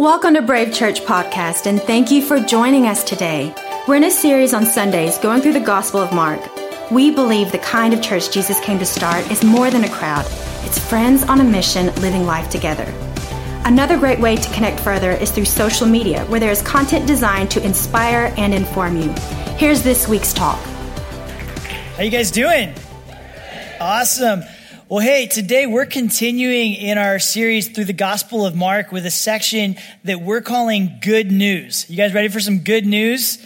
Welcome to Brave Church Podcast, and thank you for joining us today. We're in a series on Sundays going through the Gospel of Mark. We believe the kind of church Jesus came to start is more than a crowd, it's friends on a mission living life together. Another great way to connect further is through social media, where there is content designed to inspire and inform you. Here's this week's talk. How you guys doing? Awesome. Well, hey, today we're continuing in our series through the Gospel of Mark with a section that we're calling Good News. You guys ready for some good news?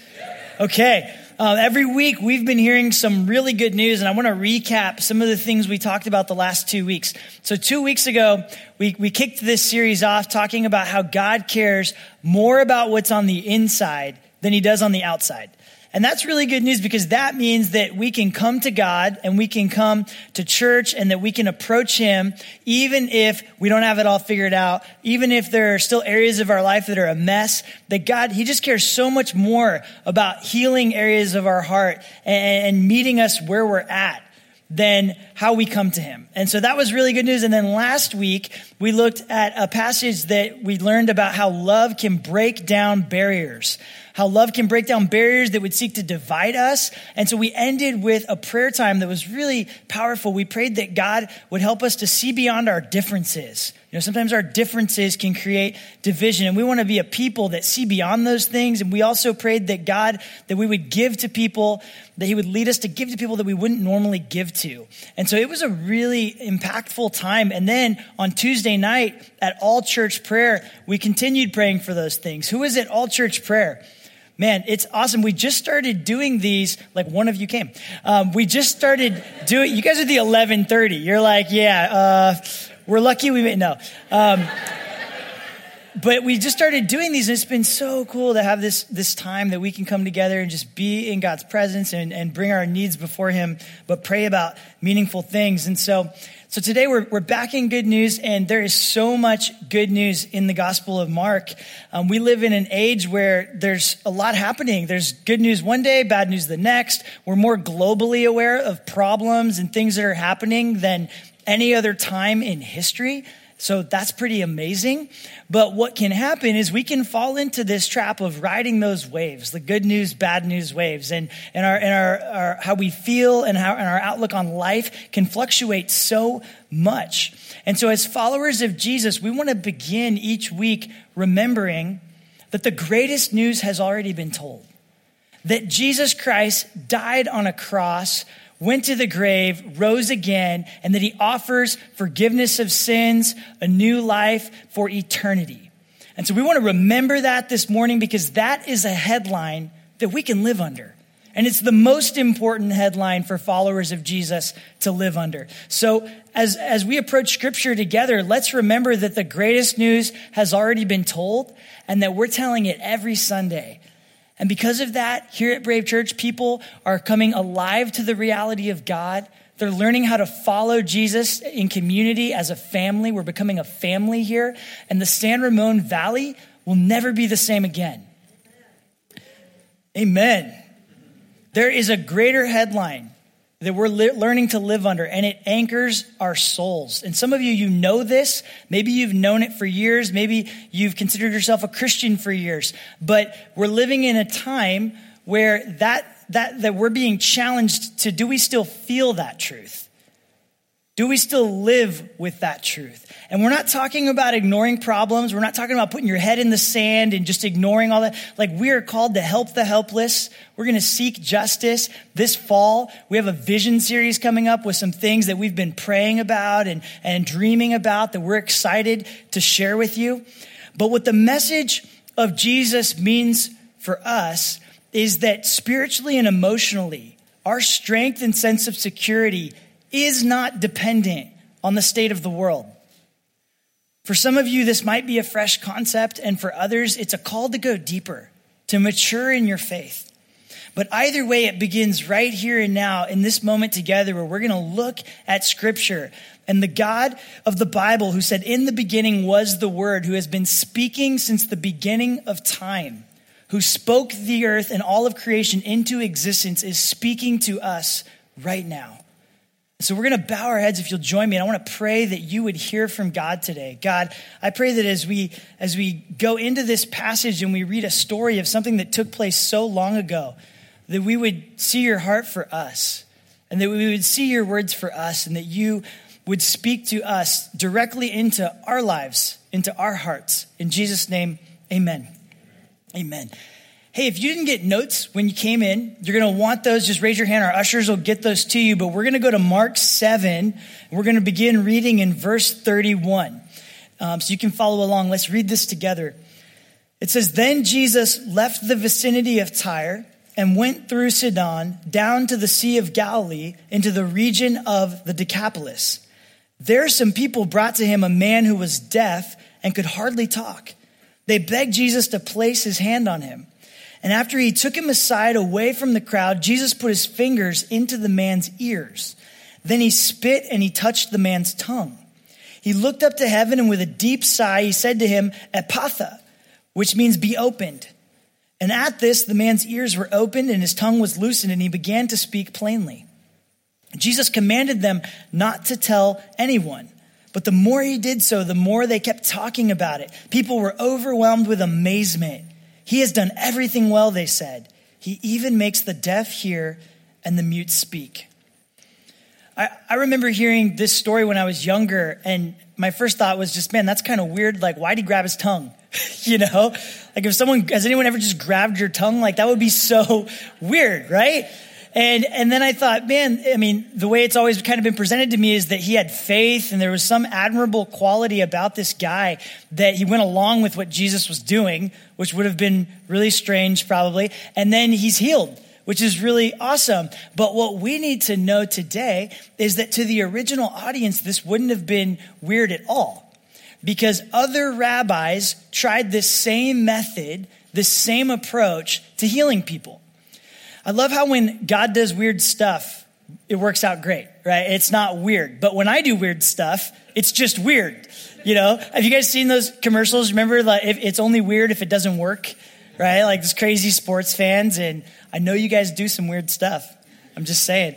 Okay. Uh, every week we've been hearing some really good news, and I want to recap some of the things we talked about the last two weeks. So, two weeks ago, we, we kicked this series off talking about how God cares more about what's on the inside than he does on the outside. And that's really good news because that means that we can come to God and we can come to church and that we can approach Him even if we don't have it all figured out, even if there are still areas of our life that are a mess, that God, He just cares so much more about healing areas of our heart and, meeting us where we're at than how we come to him. And so that was really good news. And then last week, we looked at a passage that we learned about how love can break down barriers how love can break down barriers that would seek to divide us. And so we ended with a prayer time that was really powerful. We prayed that God would help us to see beyond our differences. You know, sometimes our differences can create division, and we want to be a people that see beyond those things. And we also prayed that God, that we would give to people, that He would lead us to give to people that we wouldn't normally give to. And so it was a really impactful time. And then on Tuesday night at All Church Prayer, we continued praying for those things. Who was at All Church Prayer? Man, it's awesome. We just started doing these, like one of you came. Um, we just started doing, you guys are the 1130. You're like, yeah, uh, we're lucky we made, no. Um, but we just started doing these and it's been so cool to have this this time that we can come together and just be in god's presence and, and bring our needs before him but pray about meaningful things and so so today we're, we're back in good news, and there is so much good news in the Gospel of Mark. Um, we live in an age where there's a lot happening. There's good news one day, bad news the next. We're more globally aware of problems and things that are happening than any other time in history. So that's pretty amazing. But what can happen is we can fall into this trap of riding those waves, the good news, bad news waves, and, and, our, and our, our how we feel and, how, and our outlook on life can fluctuate so much. And so, as followers of Jesus, we want to begin each week remembering that the greatest news has already been told that Jesus Christ died on a cross went to the grave, rose again, and that he offers forgiveness of sins, a new life for eternity. And so we want to remember that this morning because that is a headline that we can live under. And it's the most important headline for followers of Jesus to live under. So as, as we approach scripture together, let's remember that the greatest news has already been told and that we're telling it every Sunday. And because of that, here at Brave Church, people are coming alive to the reality of God. They're learning how to follow Jesus in community as a family. We're becoming a family here. And the San Ramon Valley will never be the same again. Amen. There is a greater headline that we're li- learning to live under, and it anchors our souls. And some of you, you know this. Maybe you've known it for years. Maybe you've considered yourself a Christian for years. But we're living in a time where that, that, that we're being challenged to do we still feel that truth? Do we still live with that truth? And we're not talking about ignoring problems. We're not talking about putting your head in the sand and just ignoring all that. Like we are called to help the helpless. We're going to seek justice this fall. We have a vision series coming up with some things that we've been praying about and, and dreaming about that we're excited to share with you. But what the message of Jesus means for us is that spiritually and emotionally, our strength and sense of security is not dependent on the state of the world. For some of you, this might be a fresh concept, and for others, it's a call to go deeper, to mature in your faith. But either way, it begins right here and now in this moment together where we're going to look at scripture and the God of the Bible who said, In the beginning was the Word, who has been speaking since the beginning of time, who spoke the earth and all of creation into existence, is speaking to us right now. So we're going to bow our heads if you'll join me. And I want to pray that you would hear from God today. God, I pray that as we, as we go into this passage and we read a story of something that took place so long ago, that we would see your heart for us and that we would see your words for us and that you would speak to us directly into our lives, into our hearts. In Jesus' name, amen. Amen. Hey, if you didn't get notes when you came in, you're going to want those. Just raise your hand. Our ushers will get those to you. But we're going to go to Mark 7. And we're going to begin reading in verse 31. Um, so you can follow along. Let's read this together. It says, Then Jesus left the vicinity of Tyre and went through Sidon down to the Sea of Galilee into the region of the Decapolis. There, some people brought to him a man who was deaf and could hardly talk. They begged Jesus to place his hand on him. And after he took him aside away from the crowd, Jesus put his fingers into the man's ears. Then he spit and he touched the man's tongue. He looked up to heaven and with a deep sigh, he said to him, Ephphatha, which means be opened. And at this, the man's ears were opened and his tongue was loosened and he began to speak plainly. Jesus commanded them not to tell anyone. But the more he did so, the more they kept talking about it. People were overwhelmed with amazement. He has done everything well, they said. He even makes the deaf hear and the mute speak. I, I remember hearing this story when I was younger, and my first thought was just, man, that's kind of weird. Like, why'd he grab his tongue? you know? Like, if someone, has anyone ever just grabbed your tongue? Like, that would be so weird, right? And, and then I thought, man, I mean, the way it's always kind of been presented to me is that he had faith and there was some admirable quality about this guy that he went along with what Jesus was doing, which would have been really strange probably. And then he's healed which is really awesome. But what we need to know today is that to the original audience, this wouldn't have been weird at all. Because other rabbis tried this same method, this same approach to healing people. I love how when God does weird stuff, it works out great, right? It's not weird. But when I do weird stuff, it's just weird. You know, have you guys seen those commercials? Remember, like, it's only weird if it doesn't work, right? Like these crazy sports fans. And I know you guys do some weird stuff. I'm just saying.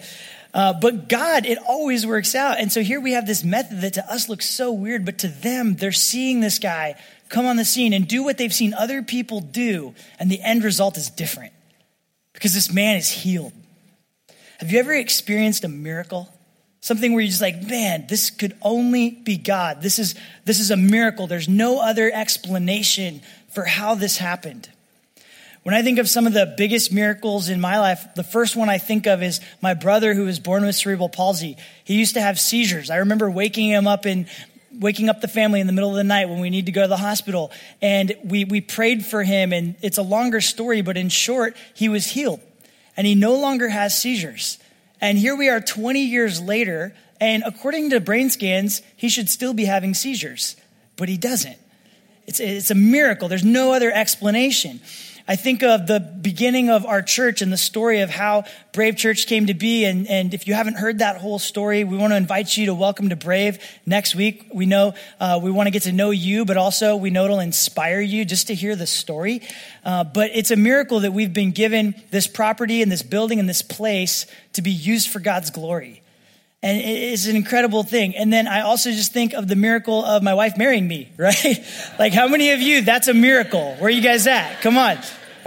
Uh, but God, it always works out. And so here we have this method that to us looks so weird, but to them, they're seeing this guy come on the scene and do what they've seen other people do. And the end result is different because this man is healed. Have you ever experienced a miracle? Something where you're just like, man, this could only be God. This is, this is a miracle. There's no other explanation for how this happened. When I think of some of the biggest miracles in my life, the first one I think of is my brother who was born with cerebral palsy. He used to have seizures. I remember waking him up in waking up the family in the middle of the night when we need to go to the hospital. And we, we prayed for him. And it's a longer story, but in short, he was healed and he no longer has seizures. And here we are 20 years later. And according to brain scans, he should still be having seizures, but he doesn't. It's, it's a miracle. There's no other explanation. I think of the beginning of our church and the story of how Brave Church came to be. And, and if you haven't heard that whole story, we want to invite you to welcome to Brave next week. We know uh, we want to get to know you, but also we know it'll inspire you just to hear the story. Uh, but it's a miracle that we've been given this property and this building and this place to be used for God's glory. And it's an incredible thing. And then I also just think of the miracle of my wife marrying me, right? like, how many of you, that's a miracle? Where are you guys at? Come on.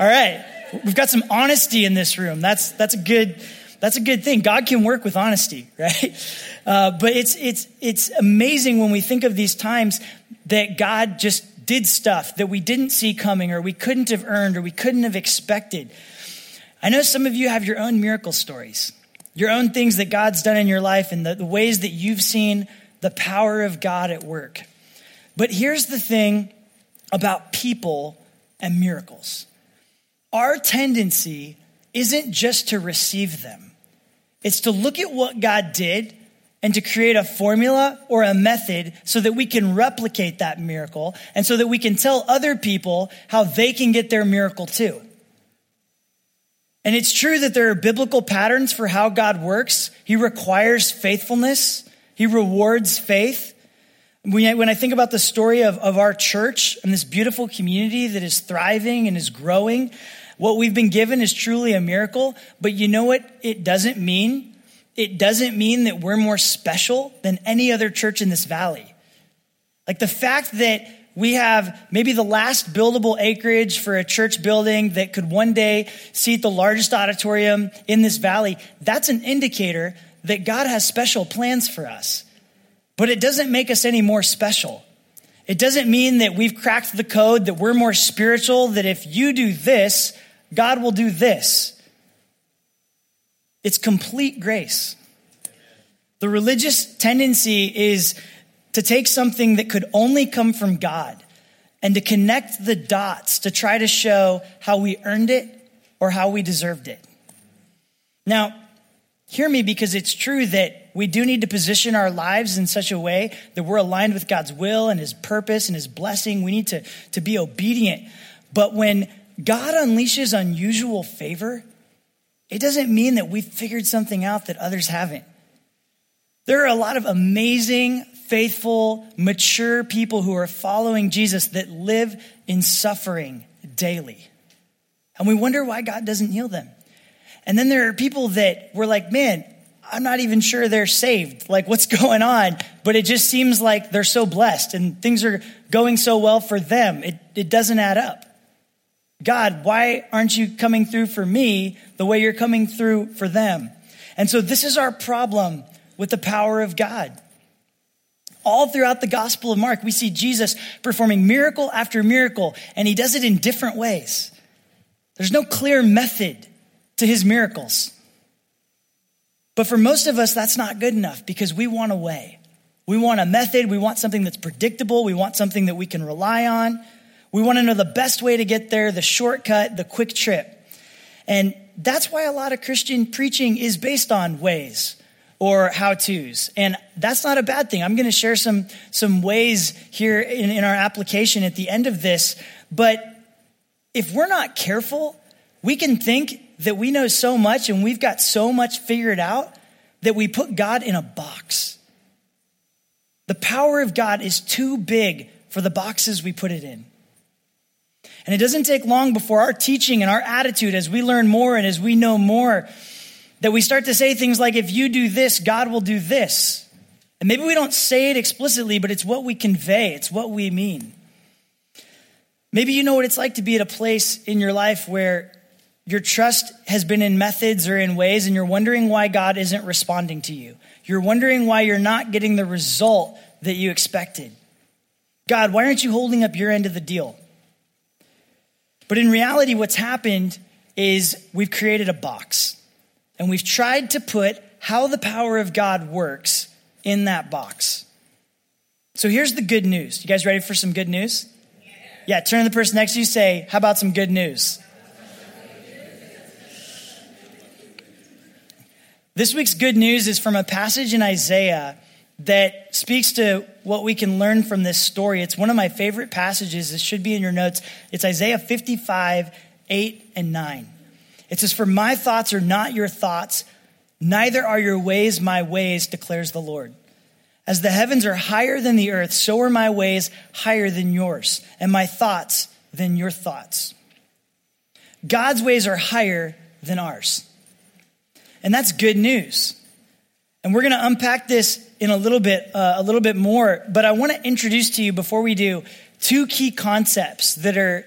All right. We've got some honesty in this room. That's, that's a good, that's a good thing. God can work with honesty, right? Uh, but it's, it's, it's amazing when we think of these times that God just did stuff that we didn't see coming or we couldn't have earned or we couldn't have expected. I know some of you have your own miracle stories your own things that God's done in your life and the, the ways that you've seen the power of God at work. But here's the thing about people and miracles our tendency isn't just to receive them, it's to look at what God did and to create a formula or a method so that we can replicate that miracle and so that we can tell other people how they can get their miracle too. And it's true that there are biblical patterns for how God works. He requires faithfulness, He rewards faith. When I think about the story of, of our church and this beautiful community that is thriving and is growing, what we've been given is truly a miracle. But you know what it doesn't mean? it doesn't mean that we're more special than any other church in this valley. Like the fact that we have maybe the last buildable acreage for a church building that could one day seat the largest auditorium in this valley, that's an indicator that God has special plans for us. But it doesn't make us any more special. It doesn't mean that we've cracked the code, that we're more spiritual, that if you do this, God will do this. It's complete grace. The religious tendency is to take something that could only come from God and to connect the dots to try to show how we earned it or how we deserved it. Now, hear me because it's true that we do need to position our lives in such a way that we're aligned with God's will and His purpose and His blessing. We need to, to be obedient. But when God unleashes unusual favor, it doesn't mean that we've figured something out that others haven't. There are a lot of amazing, faithful, mature people who are following Jesus that live in suffering daily. And we wonder why God doesn't heal them. And then there are people that we're like, man, I'm not even sure they're saved. Like, what's going on? But it just seems like they're so blessed and things are going so well for them. It, it doesn't add up. God, why aren't you coming through for me the way you're coming through for them? And so this is our problem with the power of God. All throughout the Gospel of Mark, we see Jesus performing miracle after miracle, and he does it in different ways. There's no clear method to his miracles. But for most of us, that's not good enough because we want a way. We want a method. We want something that's predictable. We want something that we can rely on. We want to know the best way to get there, the shortcut, the quick trip. And that's why a lot of Christian preaching is based on ways or how to's. And that's not a bad thing. I'm going to share some, some ways here in, in our application at the end of this. But if we're not careful, we can think that we know so much and we've got so much figured out that we put God in a box. The power of God is too big for the boxes we put it in. And it doesn't take long before our teaching and our attitude, as we learn more and as we know more, that we start to say things like, if you do this, God will do this. And maybe we don't say it explicitly, but it's what we convey, it's what we mean. Maybe you know what it's like to be at a place in your life where your trust has been in methods or in ways, and you're wondering why God isn't responding to you. You're wondering why you're not getting the result that you expected. God, why aren't you holding up your end of the deal? But in reality, what's happened is we've created a box and we've tried to put how the power of God works in that box. So here's the good news. You guys ready for some good news? Yeah, turn to the person next to you, say, How about some good news? This week's good news is from a passage in Isaiah that speaks to what we can learn from this story. It's one of my favorite passages. It should be in your notes. It's Isaiah 55, 8 and 9. It says, For my thoughts are not your thoughts, neither are your ways my ways, declares the Lord. As the heavens are higher than the earth, so are my ways higher than yours, and my thoughts than your thoughts. God's ways are higher than ours. And that's good news. And we're going to unpack this in a little bit, uh, a little bit more. But I want to introduce to you before we do two key concepts that are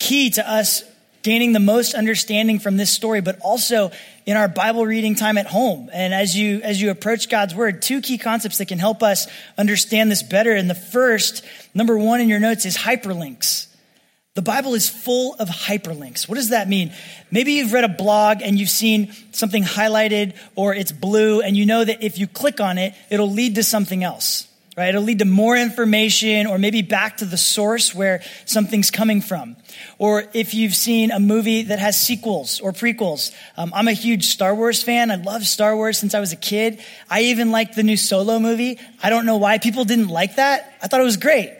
key to us gaining the most understanding from this story, but also in our Bible reading time at home. And as you, as you approach God's word, two key concepts that can help us understand this better. And the first, number one in your notes is hyperlinks. The Bible is full of hyperlinks. What does that mean? Maybe you've read a blog and you've seen something highlighted or it's blue and you know that if you click on it, it'll lead to something else right? It'll lead to more information or maybe back to the source where something's coming from. Or if you've seen a movie that has sequels or prequels. Um, I'm a huge Star Wars fan. I love Star Wars since I was a kid. I even liked the new Solo movie. I don't know why people didn't like that. I thought it was great.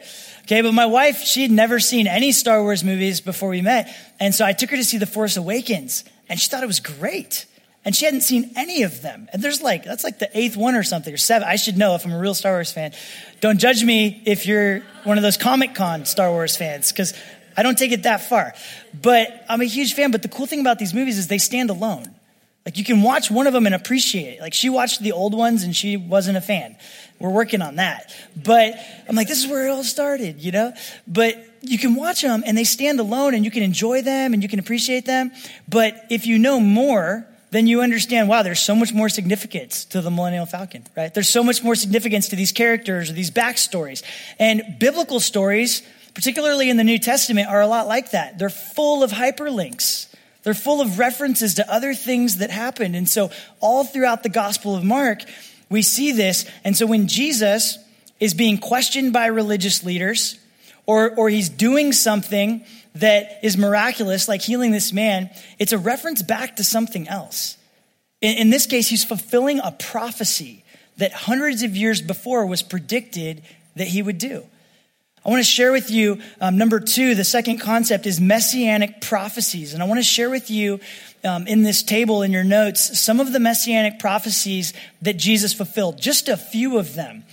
Okay, but my wife, she had never seen any Star Wars movies before we met. And so I took her to see The Force Awakens and she thought it was great and she hadn't seen any of them. And there's like, that's like the eighth one or something, or seven. I should know if I'm a real Star Wars fan. Don't judge me if you're one of those Comic Con Star Wars fans, because I don't take it that far. But I'm a huge fan. But the cool thing about these movies is they stand alone. Like you can watch one of them and appreciate it. Like she watched the old ones and she wasn't a fan. We're working on that. But I'm like, this is where it all started, you know? But you can watch them and they stand alone and you can enjoy them and you can appreciate them. But if you know more, then you understand, wow, there's so much more significance to the Millennium Falcon, right? There's so much more significance to these characters or these backstories. And biblical stories, particularly in the New Testament, are a lot like that. They're full of hyperlinks. They're full of references to other things that happened. And so, all throughout the Gospel of Mark, we see this. And so, when Jesus is being questioned by religious leaders, or, or he's doing something that is miraculous, like healing this man, it's a reference back to something else. In, in this case, he's fulfilling a prophecy that hundreds of years before was predicted that he would do. I want to share with you, um, number two, the second concept is messianic prophecies. And I want to share with you um, in this table in your notes some of the messianic prophecies that Jesus fulfilled, just a few of them.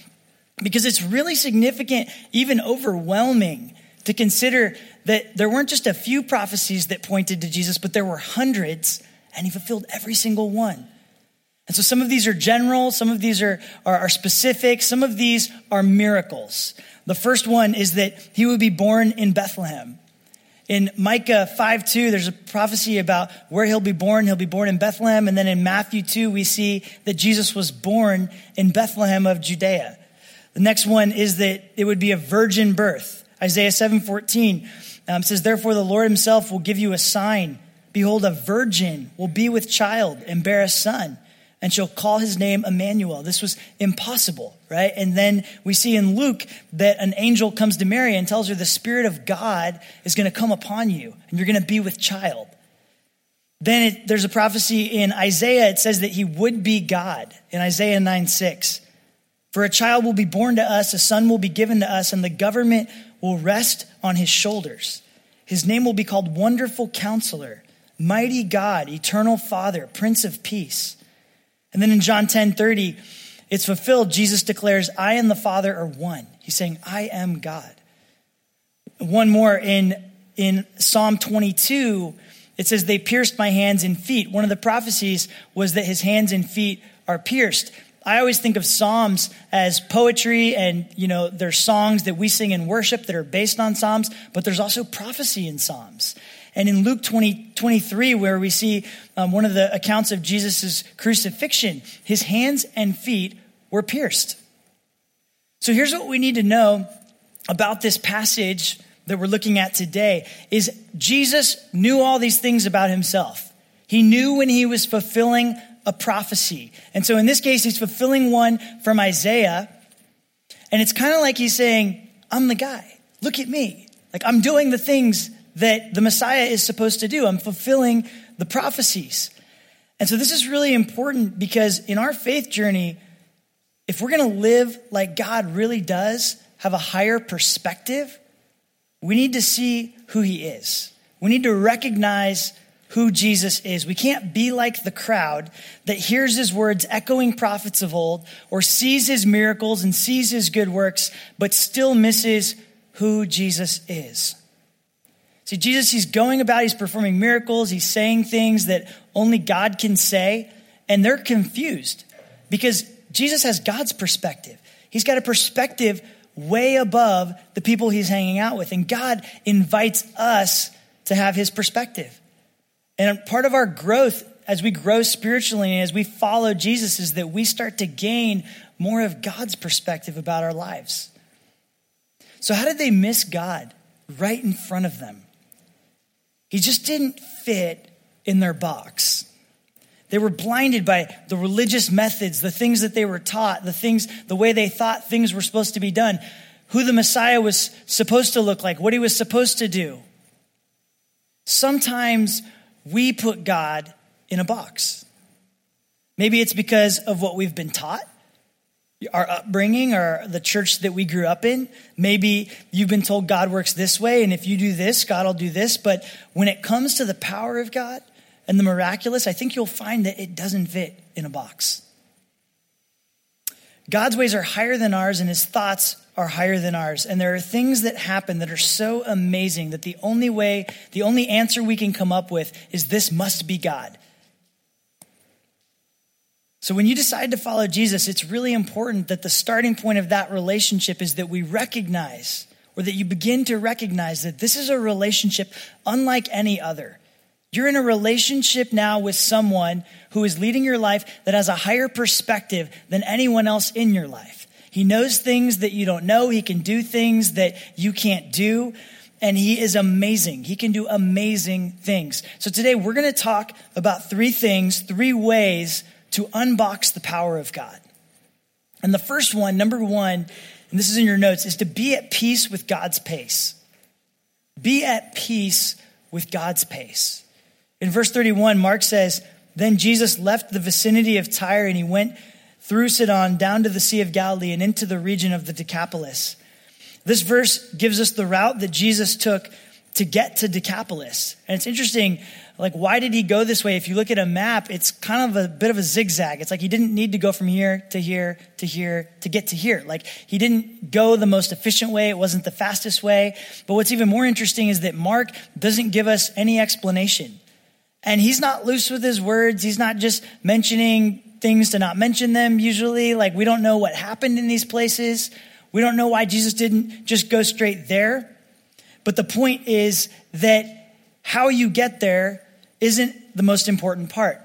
Because it's really significant, even overwhelming, to consider that there weren't just a few prophecies that pointed to Jesus, but there were hundreds, and he fulfilled every single one. And so some of these are general, some of these are, are, are specific, some of these are miracles. The first one is that he would be born in Bethlehem. In Micah 5 2, there's a prophecy about where he'll be born. He'll be born in Bethlehem. And then in Matthew 2, we see that Jesus was born in Bethlehem of Judea. The next one is that it would be a virgin birth. Isaiah 7 14 um, says, Therefore the Lord himself will give you a sign. Behold, a virgin will be with child and bear a son and she'll call his name Emmanuel. This was impossible, right? And then we see in Luke that an angel comes to Mary and tells her the Spirit of God is going to come upon you and you're going to be with child. Then it, there's a prophecy in Isaiah. It says that he would be God in Isaiah 9 6. For a child will be born to us, a son will be given to us, and the government will rest on his shoulders. His name will be called Wonderful Counselor, Mighty God, Eternal Father, Prince of Peace. And then in John 10 30, it's fulfilled. Jesus declares, I and the Father are one. He's saying, I am God. One more in, in Psalm 22, it says, They pierced my hands and feet. One of the prophecies was that his hands and feet are pierced. I always think of Psalms as poetry and, you know, there's songs that we sing in worship that are based on Psalms, but there's also prophecy in Psalms. And in Luke 20, 23, where we see um, one of the accounts of Jesus' crucifixion, his hands and feet were pierced. So here's what we need to know about this passage that we're looking at today is Jesus knew all these things about himself. He knew when he was fulfilling a prophecy. And so in this case, he's fulfilling one from Isaiah. And it's kind of like he's saying, I'm the guy. Look at me. Like I'm doing the things that the Messiah is supposed to do. I'm fulfilling the prophecies. And so this is really important because in our faith journey, if we're going to live like God really does, have a higher perspective, we need to see who he is. We need to recognize who Jesus is. We can't be like the crowd that hears his words echoing prophets of old or sees his miracles and sees his good works, but still misses who Jesus is. See, Jesus, he's going about, he's performing miracles, he's saying things that only God can say, and they're confused because Jesus has God's perspective. He's got a perspective way above the people he's hanging out with, and God invites us to have his perspective. And part of our growth as we grow spiritually and as we follow Jesus is that we start to gain more of God's perspective about our lives. So, how did they miss God right in front of them? He just didn't fit in their box. They were blinded by the religious methods, the things that they were taught, the things, the way they thought things were supposed to be done, who the Messiah was supposed to look like, what he was supposed to do. Sometimes we put God in a box. Maybe it's because of what we've been taught our upbringing or the church that we grew up in. Maybe you've been told God works this way, and if you do this, God will do this. But when it comes to the power of God and the miraculous, I think you'll find that it doesn't fit in a box. God's ways are higher than ours, and his thoughts are higher than ours. And there are things that happen that are so amazing that the only way, the only answer we can come up with is this must be God. So when you decide to follow Jesus, it's really important that the starting point of that relationship is that we recognize or that you begin to recognize that this is a relationship unlike any other. You're in a relationship now with someone who is leading your life that has a higher perspective than anyone else in your life. He knows things that you don't know. He can do things that you can't do. And he is amazing. He can do amazing things. So today we're going to talk about three things, three ways to unbox the power of God. And the first one, number one, and this is in your notes, is to be at peace with God's pace. Be at peace with God's pace. In verse 31, Mark says, Then Jesus left the vicinity of Tyre and he went through Sidon down to the Sea of Galilee and into the region of the Decapolis. This verse gives us the route that Jesus took to get to Decapolis. And it's interesting, like, why did he go this way? If you look at a map, it's kind of a bit of a zigzag. It's like he didn't need to go from here to here to here to get to here. Like, he didn't go the most efficient way. It wasn't the fastest way. But what's even more interesting is that Mark doesn't give us any explanation. And he's not loose with his words. He's not just mentioning things to not mention them usually. Like, we don't know what happened in these places. We don't know why Jesus didn't just go straight there. But the point is that how you get there isn't the most important part.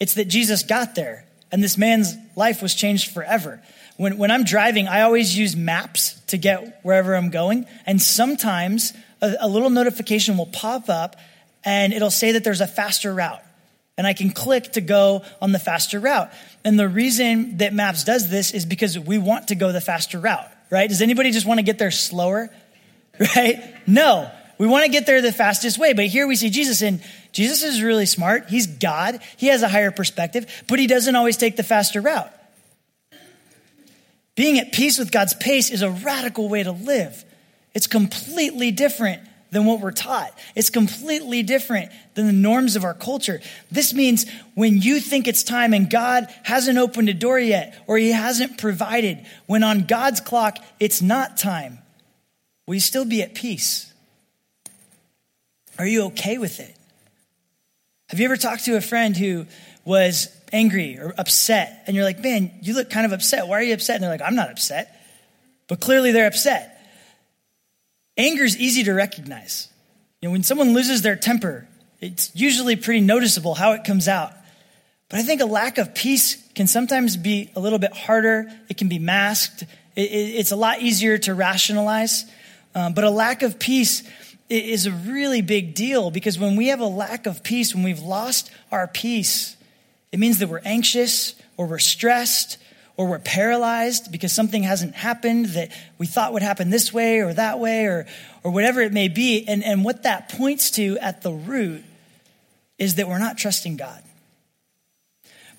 It's that Jesus got there and this man's life was changed forever. When, when I'm driving, I always use maps to get wherever I'm going. And sometimes a, a little notification will pop up and it'll say that there's a faster route. And I can click to go on the faster route. And the reason that Maps does this is because we want to go the faster route, right? Does anybody just want to get there slower? right? No. We want to get there the fastest way. But here we see Jesus, and Jesus is really smart. He's God. He has a higher perspective, but he doesn't always take the faster route. Being at peace with God's pace is a radical way to live. It's completely different than what we're taught. It's completely different than the norms of our culture. This means when you think it's time and God hasn't opened a door yet or he hasn't provided, when on God's clock it's not time, Will you still be at peace? Are you okay with it? Have you ever talked to a friend who was angry or upset and you're like, man, you look kind of upset. Why are you upset? And they're like, I'm not upset. But clearly they're upset. Anger is easy to recognize. You know, when someone loses their temper, it's usually pretty noticeable how it comes out. But I think a lack of peace can sometimes be a little bit harder. It can be masked. it's a lot easier to rationalize. Um, but a lack of peace is a really big deal because when we have a lack of peace, when we've lost our peace, it means that we're anxious or we're stressed or we're paralyzed because something hasn't happened that we thought would happen this way or that way or, or whatever it may be. And, and what that points to at the root is that we're not trusting God.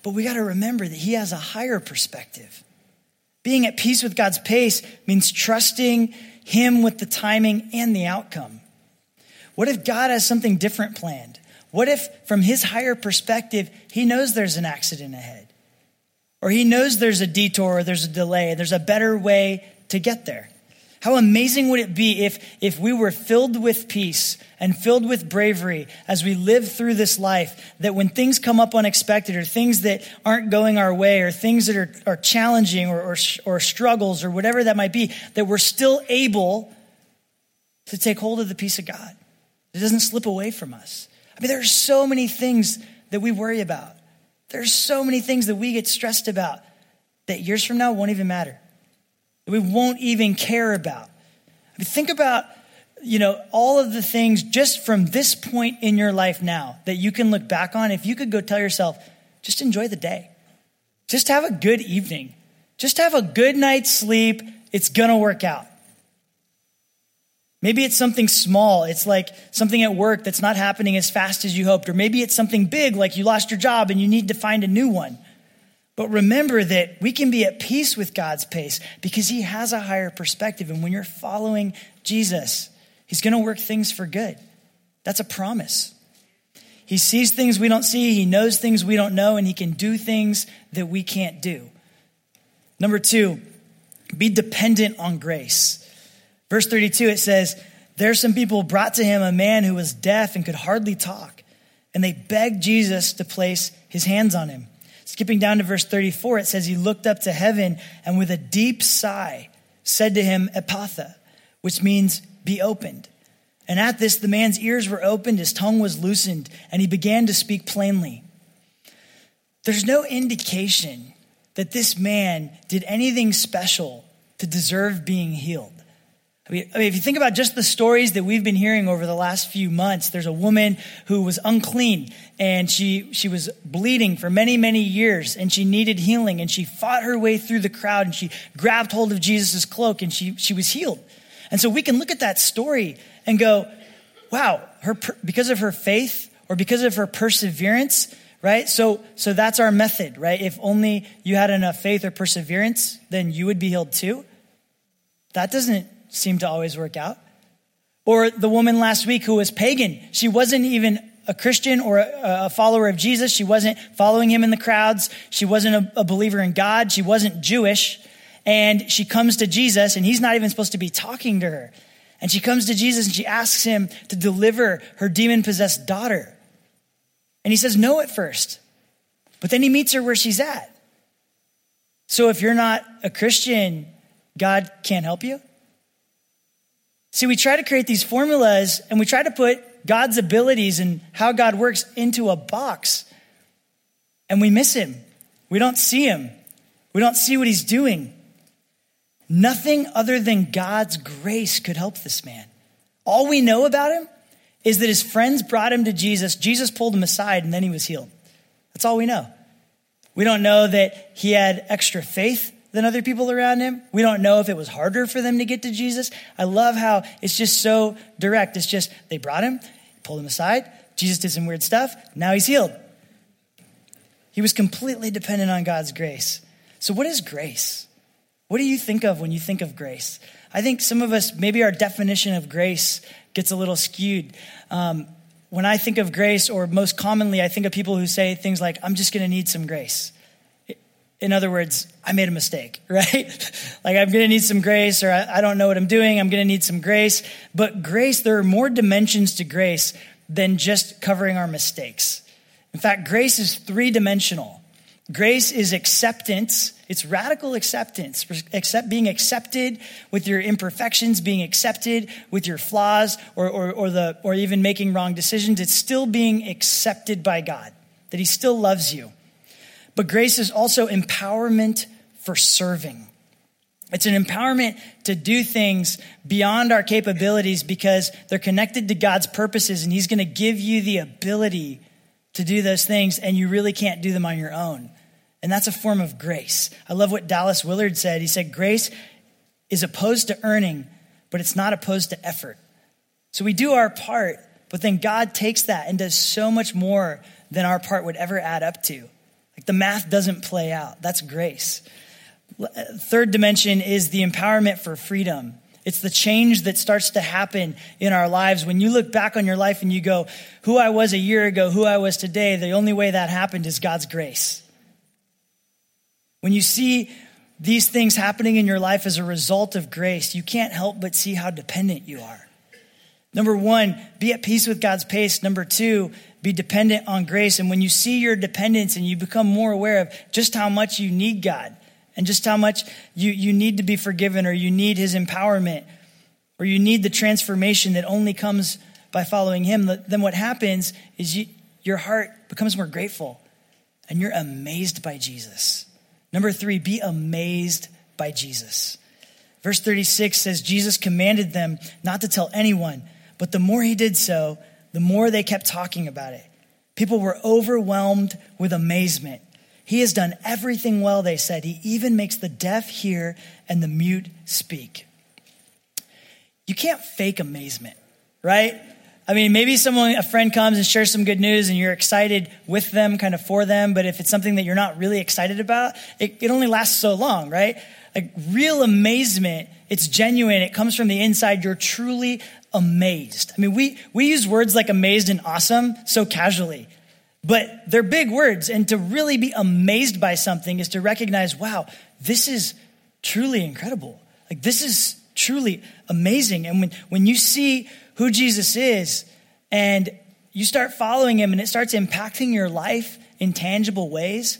But we got to remember that He has a higher perspective. Being at peace with God's pace means trusting him with the timing and the outcome? What if God has something different planned? What if, from his higher perspective, he knows there's an accident ahead? Or he knows there's a detour, or there's a delay, there's a better way to get there? How amazing would it be if, if we were filled with peace and filled with bravery as we live through this life, that when things come up unexpected or things that aren't going our way or things that are, are challenging or, or, or struggles or whatever that might be, that we're still able to take hold of the peace of God. It doesn't slip away from us. I mean, there are so many things that we worry about. There's so many things that we get stressed about that years from now won't even matter that we won't even care about. I mean, think about, you know, all of the things just from this point in your life now that you can look back on. If you could go tell yourself, just enjoy the day, just have a good evening, just have a good night's sleep. It's to work out. Maybe it's something small. It's like something at work that's not happening as fast as you hoped. Or maybe it's something big, like you lost your job and you need to find a new one. But remember that we can be at peace with God's pace because He has a higher perspective. And when you're following Jesus, He's going to work things for good. That's a promise. He sees things we don't see, He knows things we don't know, and He can do things that we can't do. Number two, be dependent on grace. Verse 32, it says, There some people brought to him a man who was deaf and could hardly talk, and they begged Jesus to place his hands on him. skipping down to verse 34, it says, He looked up to heaven and with a deep sigh said to him, Ephphatha, which means be opened. And at this, the man's ears were opened, his tongue was loosened, and he began to speak plainly. There's no indication that this man did anything special to deserve being healed. I mean, I mean, if you think about just the stories that we've been hearing over the last few months, there's a woman who was unclean and she, she was bleeding for many, many years and she needed healing and she fought her way through the crowd and she grabbed hold of Jesus' cloak and she, she was healed. And so we can look at that story and go, wow, her, because of her faith or because of her perseverance, right? So, so that's our method, right? If only you had enough faith or perseverance, then you would be healed too. That doesn't seem to always work out. Or the woman last week who was pagan. She wasn't even a Christian or a, follower of Jesus. She wasn't following him in the crowds. She wasn't a, a believer in God. She wasn't Jewish. And she comes to Jesus, and he's not even supposed to be talking to her. And she comes to Jesus and she asks him to deliver her demon possessed daughter. And he says no at first, but then he meets her where she's at. So if you're not a Christian, God can't help you? See, we try to create these formulas and we try to put God's abilities and how God works into a box. And we miss him. We don't see him. We don't see what he's doing. Nothing other than God's grace could help this man. All we know about him is that his friends brought him to Jesus. Jesus pulled him aside and then he was healed. That's all we know. We don't know that he had extra faith than other people around him. We don't know if it was harder for them to get to Jesus. I love how it's just so direct. It's just they brought him, pulled him aside. Jesus did some weird stuff. Now he's healed. He was completely dependent on God's grace. So, what is grace? What do you think of when you think of grace? I think some of us, maybe our definition of grace gets a little skewed. Um, when I think of grace, or most commonly, I think of people who say things like, I'm just going to need some grace. In other words, I made a mistake, right? like I'm going to need some grace, or I, I don't know what I'm doing. I'm going to need some grace. But grace, there are more dimensions to grace than just covering our mistakes. In fact, grace is three dimensional. Grace is acceptance. It's radical acceptance, accept, being accepted with your imperfections, being accepted with your flaws, or, or, or, the, or even making wrong decisions. It's still being accepted by God, that He still loves you. But grace is also empowerment for serving. It's an empowerment to do things beyond our capabilities because they're connected to God's purposes, and He's going to give you the ability to do those things, and you really can't do them on your own. And that's a form of grace. I love what Dallas Willard said. He said, Grace is opposed to earning, but it's not opposed to effort. So we do our part, but then God takes that and does so much more than our part would ever add up to. Like the math doesn't play out. That's grace. Third dimension is the empowerment for freedom. It's the change that starts to happen in our lives. When you look back on your life and you go, who I was a year ago, who I was today, the only way that happened is God's grace. When you see these things happening in your life as a result of grace, you can't help but see how dependent you are. Number one, be at peace with God's pace. Number two, be dependent on grace. And when you see your dependence and you become more aware of just how much you need God and just how much you, you need to be forgiven or you need his empowerment or you need the transformation that only comes by following him, then what happens is you, your heart becomes more grateful and you're amazed by Jesus. Number three, be amazed by Jesus. Verse 36 says, Jesus commanded them not to tell anyone, but the more he did so, the more they kept talking about it. People were overwhelmed with amazement. He has done everything well, they said. He even makes the deaf hear and the mute speak. You can't fake amazement, right? I mean, maybe someone, a friend comes and shares some good news and you're excited with them, kind of for them, but if it's something that you're not really excited about, it, it only lasts so long, right? Like real amazement, it's genuine, it comes from the inside. You're truly amazed. I mean, we, we use words like amazed and awesome so casually, but they're big words. And to really be amazed by something is to recognize, wow, this is truly incredible. Like, this is truly amazing. And when, when you see who Jesus is and you start following him and it starts impacting your life in tangible ways,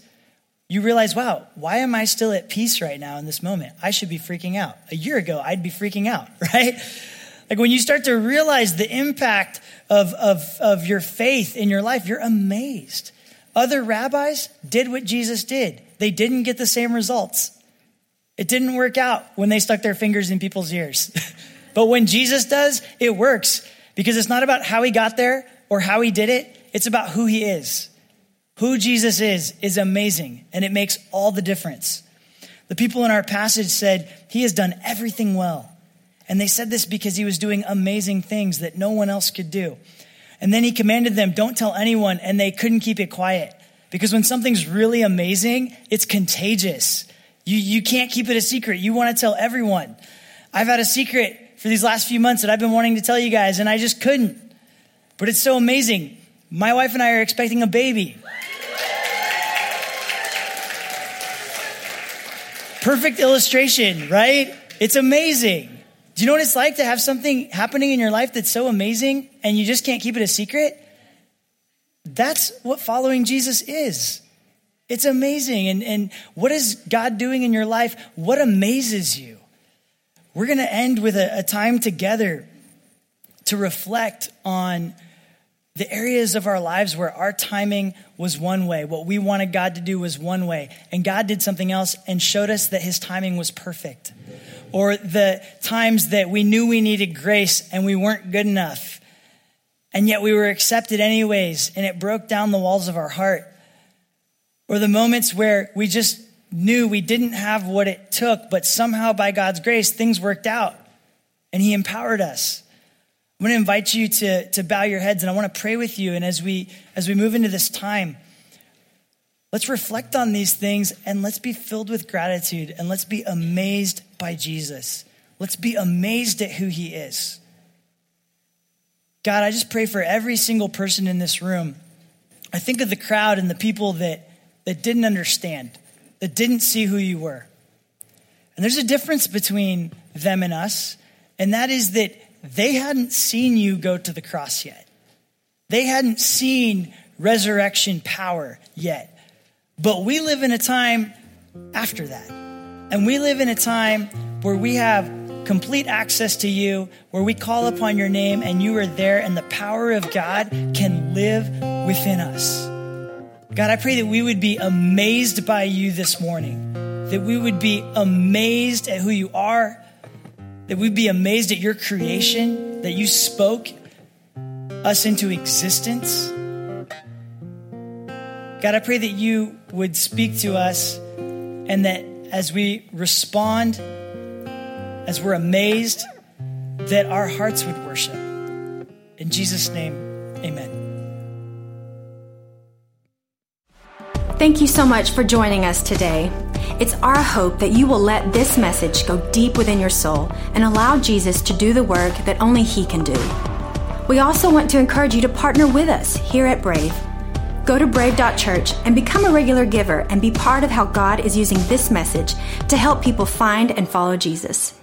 you realize, wow, why am I still at peace right now in this moment? I should be freaking out. A year ago, I'd be freaking out, right? Like when you start to realize the impact of, of, of your faith in your life, you're amazed. Other rabbis did what Jesus did. They didn't get the same results. It didn't work out when they stuck their fingers in people's ears. but when Jesus does, it works because it's not about how he got there or how he did it. It's about who he is. Who Jesus is is amazing and it makes all the difference. The people in our passage said, He has done everything well. And they said this because he was doing amazing things that no one else could do. And then he commanded them, Don't tell anyone, and they couldn't keep it quiet. Because when something's really amazing, it's contagious. You, you can't keep it a secret. You want to tell everyone. I've had a secret for these last few months that I've been wanting to tell you guys, and I just couldn't. But it's so amazing. My wife and I are expecting a baby. Perfect illustration, right? It's amazing. Do you know what it's like to have something happening in your life that's so amazing and you just can't keep it a secret? That's what following Jesus is. It's amazing. And, and what is God doing in your life? What amazes you? We're going to end with a, a time together to reflect on the areas of our lives where our timing was one way, what we wanted God to do was one way, and God did something else and showed us that his timing was perfect. Or the times that we knew we needed grace and we weren't good enough, and yet we were accepted anyways, and it broke down the walls of our heart. Or the moments where we just knew we didn't have what it took, but somehow by God's grace, things worked out and he empowered us. I'm going to invite you to, to bow your heads and I want to pray with you. And as we, as we move into this time, let's reflect on these things and let's be filled with gratitude and let's be amazed by Jesus. Let's be amazed at who he is. God, I just pray for every single person in this room. I think of the crowd and the people that, that didn't understand, that didn't see who you were. And there's a difference between them and us, and that is that they hadn't seen you go to the cross yet. They hadn't seen resurrection power yet. But we live in a time after that. And we live in a time where we have complete access to you, where we call upon your name and you are there, and the power of God can live within us. God, I pray that we would be amazed by you this morning, that we would be amazed at who you are, that we'd be amazed at your creation, that you spoke us into existence. God, I pray that you would speak to us and that as we respond, as we're amazed, that our hearts would worship. In Jesus' name, amen. Thank you so much for joining us today. It's our hope that you will let this message go deep within your soul and allow Jesus to do the work that only He can do. We also want to encourage you to partner with us here at Brave. Go to brave.church and become a regular giver and be part of how God is using this message to help people find and follow Jesus.